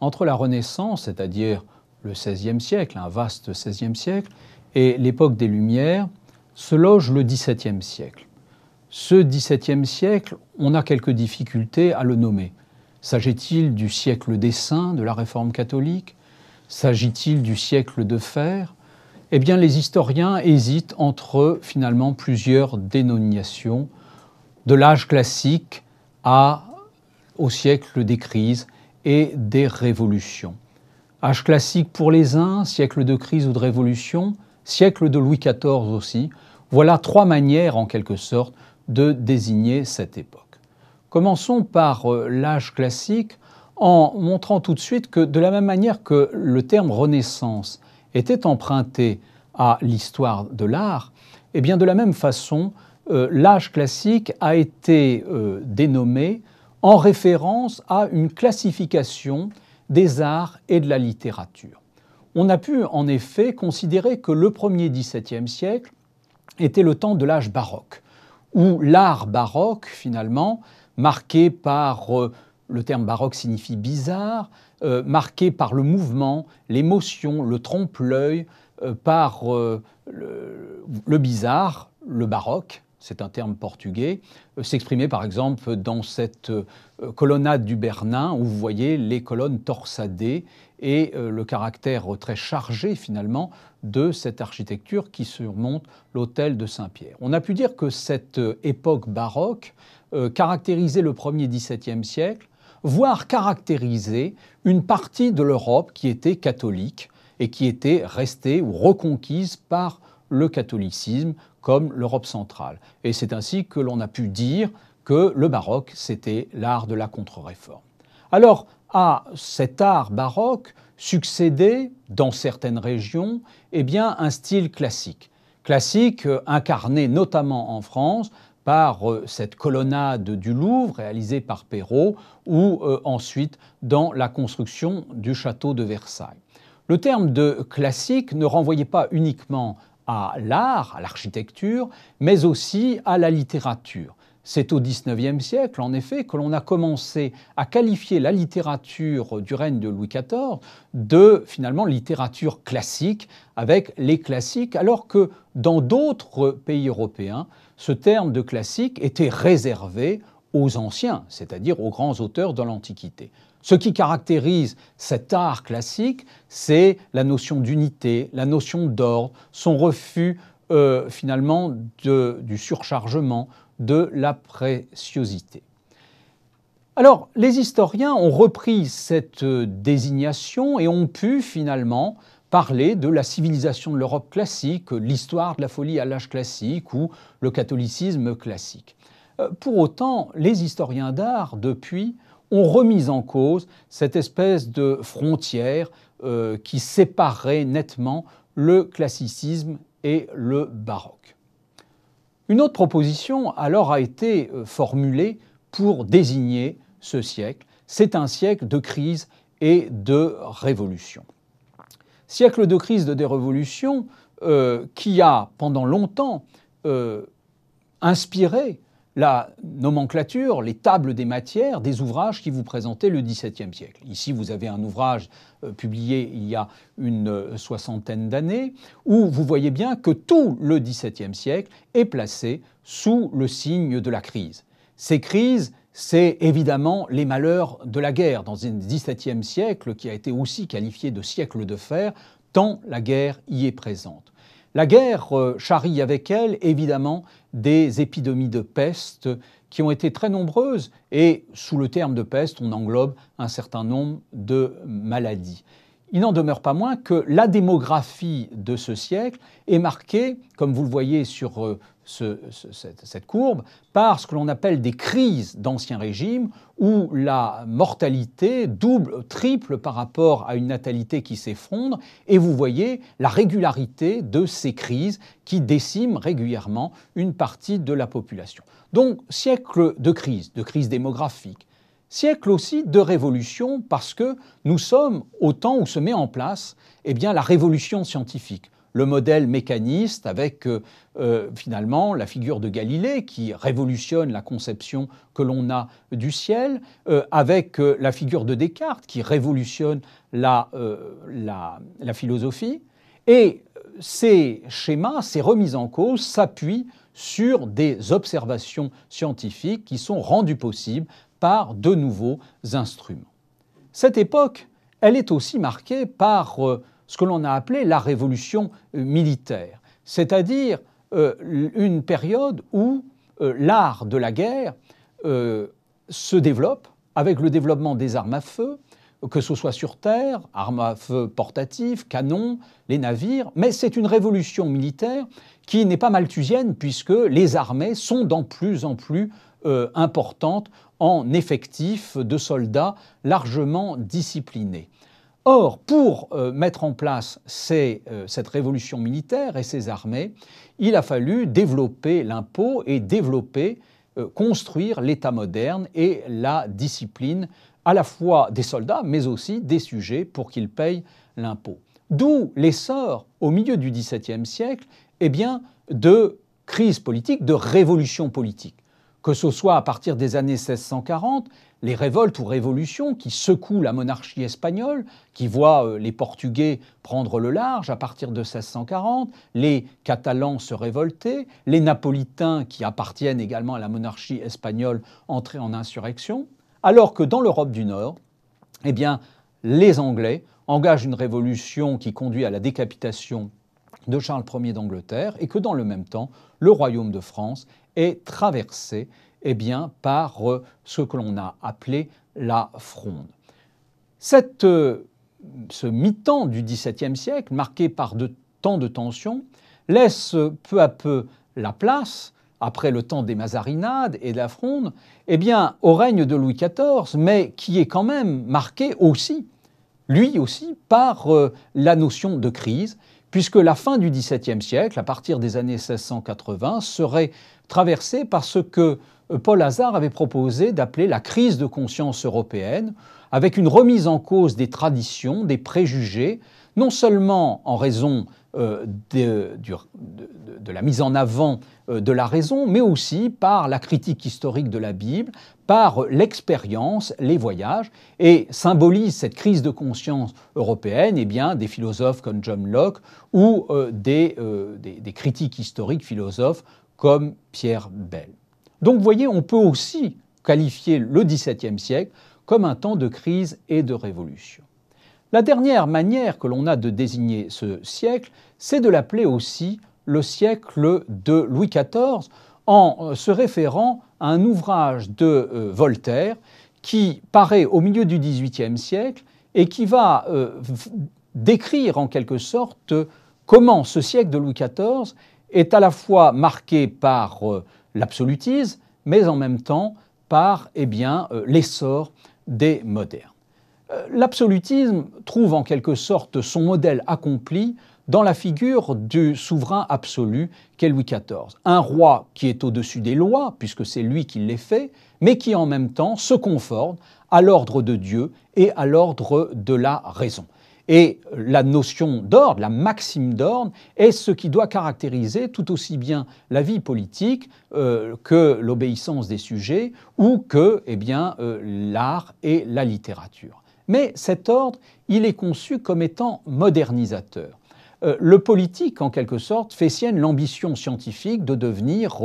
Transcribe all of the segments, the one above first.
entre la Renaissance, c'est-à-dire le XVIe siècle, un vaste XVIe siècle, et l'époque des Lumières, se loge le XVIIe siècle. Ce XVIIe siècle, on a quelques difficultés à le nommer. S'agit-il du siècle des saints de la Réforme catholique? S'agit-il du siècle de fer? Eh bien, les historiens hésitent entre finalement plusieurs dénominations, de l'âge classique au siècle des crises et des révolutions. Âge classique pour les uns, siècle de crise ou de révolution, siècle de Louis XIV aussi. Voilà trois manières en quelque sorte de désigner cette époque. Commençons par euh, l'âge classique en montrant tout de suite que de la même manière que le terme Renaissance était emprunté à l'histoire de l'art, eh bien de la même façon, euh, l'âge classique a été euh, dénommé en référence à une classification des arts et de la littérature. On a pu en effet considérer que le premier XVIIe siècle était le temps de l'âge baroque, où l'art baroque, finalement, marqué par, euh, le terme baroque signifie bizarre, euh, marqué par le mouvement, l'émotion, le trompe-l'œil, euh, par le, bizarre, le baroque, c'est un terme portugais, s'exprimait par exemple dans cette colonnade du Bernin où vous voyez les colonnes torsadées et le caractère très chargé finalement de cette architecture qui surmonte l'autel de Saint-Pierre. On a pu dire que cette époque baroque euh, caractérisait le premier XVIIe siècle, voire caractérisait une partie de l'Europe qui était catholique et qui était restée ou reconquise par le catholicisme comme l'Europe centrale. Et c'est ainsi que l'on a pu dire que le baroque, c'était l'art de la contre-réforme. Alors, à cet art baroque succédait, dans certaines régions, eh bien, un style classique. Classique euh, incarné notamment en France par euh, cette colonnade du Louvre réalisée par Perrault ou euh, ensuite dans la construction du château de Versailles. Le terme de classique ne renvoyait pas uniquement à l'art, à l'architecture, mais aussi à la littérature. C'est au XIXe siècle, en effet, que l'on a commencé à qualifier la littérature du règne de Louis XIV de finalement littérature classique, avec les classiques, alors que dans d'autres pays européens, ce terme de classique était réservé aux anciens, c'est-à-dire aux grands auteurs de l'Antiquité. Ce qui caractérise cet art classique, c'est la notion d'unité, la notion d'ordre, son refus euh, finalement du surchargement, de la préciosité. Alors, les historiens ont repris cette désignation et ont pu finalement parler de la civilisation de l'Europe classique, l'histoire de la folie à l'âge classique ou le catholicisme classique. Euh, pour autant, les historiens d'art, depuis, ont remis en cause cette espèce de frontière euh, qui séparait nettement le classicisme et le baroque. Une autre proposition alors a été euh, formulée pour désigner ce siècle. C'est un siècle de crise et de révolution. Siècle de crise et de révolution euh, qui a pendant longtemps inspiré la nomenclature, les tables des matières des ouvrages qui vous présentaient le XVIIe siècle. Ici, vous avez un ouvrage euh, publié il y a une euh, soixantaine d'années, où vous voyez bien que tout le XVIIe siècle est placé sous le signe de la crise. Ces crises, c'est évidemment les malheurs de la guerre dans un XVIIe siècle qui a été aussi qualifié de siècle de fer, tant la guerre y est présente. La guerre euh, charrie avec elle, évidemment, des épidémies de peste qui ont été très nombreuses et sous le terme de peste, on englobe un certain nombre de maladies. Il n'en demeure pas moins que la démographie de ce siècle est marquée, comme vous le voyez sur euh, cette, courbe par ce que l'on appelle des crises d'ancien régime où la mortalité double, triple par rapport à une natalité qui s'effondre et vous voyez la régularité de ces crises qui déciment régulièrement une partie de la population. Donc siècle de crise, de crise démographique, siècle aussi de révolution parce que nous sommes au temps où se met en place eh bien, la révolution scientifique le modèle mécaniste avec euh, euh, finalement la figure de Galilée qui révolutionne la conception que l'on a du ciel, euh, avec la figure de Descartes qui révolutionne la, la philosophie. Et ces schémas, ces remises en cause s'appuient sur des observations scientifiques qui sont rendues possibles par de nouveaux instruments. Cette époque, elle est aussi marquée par ce que l'on a appelé la révolution euh, militaire, c'est-à-dire euh, une période où euh, l'art de la guerre se développe avec le développement des armes à feu, que ce soit sur terre, armes à feu portatives, canons, les navires, mais c'est une révolution militaire qui n'est pas malthusienne puisque les armées sont de plus en plus importantes en effectifs de soldats largement disciplinés. Or, pour euh, mettre en place euh, cette révolution militaire et ces armées, il a fallu développer l'impôt et développer, euh, construire l'État moderne et la discipline à la fois des soldats, mais aussi des sujets pour qu'ils payent l'impôt. D'où l'essor, au milieu du XVIIe siècle, eh bien, de crises politiques, de révolutions politiques que ce soit à partir des années 1640, les révoltes ou révolutions qui secouent la monarchie espagnole, qui voient euh, les Portugais prendre le large à partir de 1640, les Catalans se révolter, les Napolitains qui appartiennent également à la monarchie espagnole entrer en insurrection, alors que dans l'Europe du Nord, eh bien, les Anglais engagent une révolution qui conduit à la décapitation de Charles Ier d'Angleterre et que dans le même temps, le royaume de France est traversé eh bien, par euh, ce que l'on a appelé la fronde. Cette, euh, ce mi-temps du XVIIe siècle, marqué par de tant de tensions, laisse peu à peu la place, après le temps des Mazarinades et de la Fronde, eh bien, au règne de Louis XIV, mais qui est quand même marqué aussi, lui aussi, par euh, la notion de crise, puisque la fin du XVIIe siècle, à partir des années 1680, serait traversée par ce que euh, Paul Hazard avait proposé d'appeler la crise de conscience européenne, avec une remise en cause des traditions, des préjugés, non seulement en raison euh, de, la mise en avant euh, de la raison, mais aussi par la critique historique de la Bible, par l'expérience, les voyages, et symbolise cette crise de conscience européenne eh bien, des philosophes comme John Locke ou des, des critiques historiques philosophes comme Pierre Bell. Donc voyez, on peut aussi qualifier le XVIIe siècle comme un temps de crise et de révolution. La dernière manière que l'on a de désigner ce siècle, c'est de l'appeler aussi le siècle de Louis XIV, en euh, se référant à un ouvrage de euh, Voltaire qui paraît au milieu du XVIIIe siècle et qui va euh, décrire en quelque sorte comment ce siècle de Louis XIV est à la fois marqué par l'absolutisme, mais en même temps par eh bien, euh, l'essor des modernes. Euh, l'absolutisme trouve en quelque sorte son modèle accompli dans la figure du souverain absolu qu'est Louis XIV. Un roi qui est au-dessus des lois, puisque c'est lui qui les fait, mais qui en même temps se conforme à l'ordre de Dieu et à l'ordre de la raison. Et la notion d'ordre, la maxime d'ordre, est ce qui doit caractériser tout aussi bien la vie politique euh, que l'obéissance des sujets ou que eh bien, euh, l'art et la littérature. Mais cet ordre, il est conçu comme étant modernisateur. Euh, le politique, en quelque sorte, fait sienne l'ambition scientifique de devenir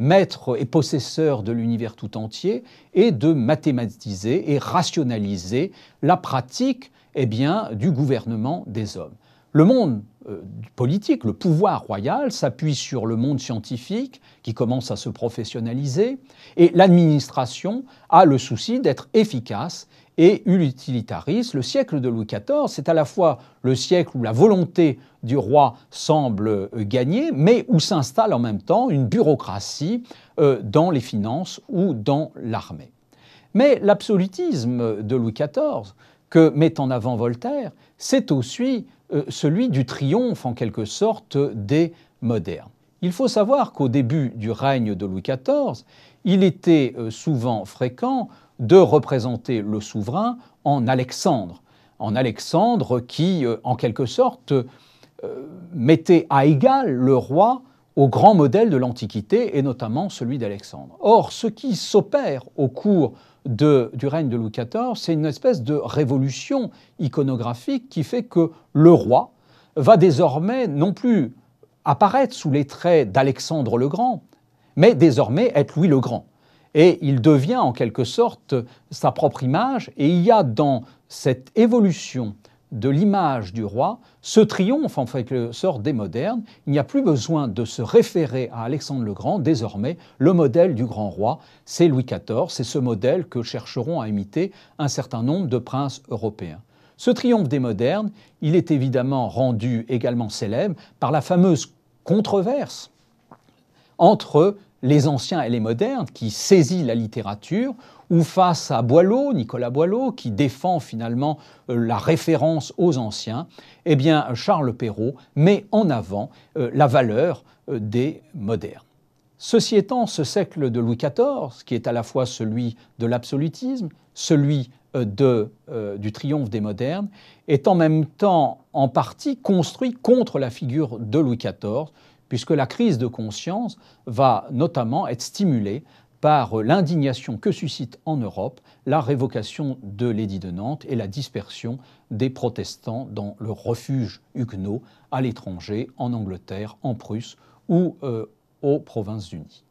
maître et possesseur de l'univers tout entier et de mathématiser et rationaliser la pratique eh bien, du gouvernement des hommes. Le monde euh, politique, le pouvoir royal, s'appuie sur le monde scientifique qui commence à se professionnaliser, et l'administration a le souci d'être efficace et utilitariste. Le siècle de Louis XIV, c'est à la fois le siècle où la volonté du roi semble euh, gagner, mais où s'installe en même temps une bureaucratie euh, dans les finances ou dans l'armée. Mais l'absolutisme de Louis XIV, que met en avant Voltaire, c'est aussi euh, celui du triomphe en quelque sorte des modernes. Il faut savoir qu'au début du règne de Louis XIV, il était euh, souvent fréquent de représenter le souverain en Alexandre, en Alexandre qui, euh, en quelque sorte, mettait à égal le roi au grand modèle de l'Antiquité et notamment celui d'Alexandre. Or, ce qui s'opère au cours du règne de Louis XIV, c'est une espèce de révolution iconographique qui fait que le roi va désormais non plus apparaître sous les traits d'Alexandre le Grand, mais désormais être Louis le Grand. Et il devient en quelque sorte sa propre image, et il y a dans cette évolution de l'image du roi, ce triomphe en quelque sorte des modernes. Il n'y a plus besoin de se référer à Alexandre le Grand. Désormais, le modèle du grand roi, c'est Louis XIV. C'est ce modèle que chercheront à imiter un certain nombre de princes européens. Ce triomphe des modernes, il est évidemment rendu également célèbre par la fameuse controverse entre les anciens et les modernes qui saisit la littérature, ou face à Boileau, Nicolas Boileau, qui défend finalement euh, la référence aux anciens, eh bien Charles Perrault met en avant euh, la valeur euh, des modernes. Ceci étant, ce siècle de Louis XIV, qui est à la fois celui de l'absolutisme, celui du triomphe des modernes, est en même temps en partie construit contre la figure de Louis XIV, puisque la crise de conscience va notamment être stimulée par l'indignation que suscite en Europe la révocation de l'édit de Nantes et la dispersion des protestants dans le refuge huguenot à l'étranger, en Angleterre, en Prusse ou euh, aux Provinces-Unies.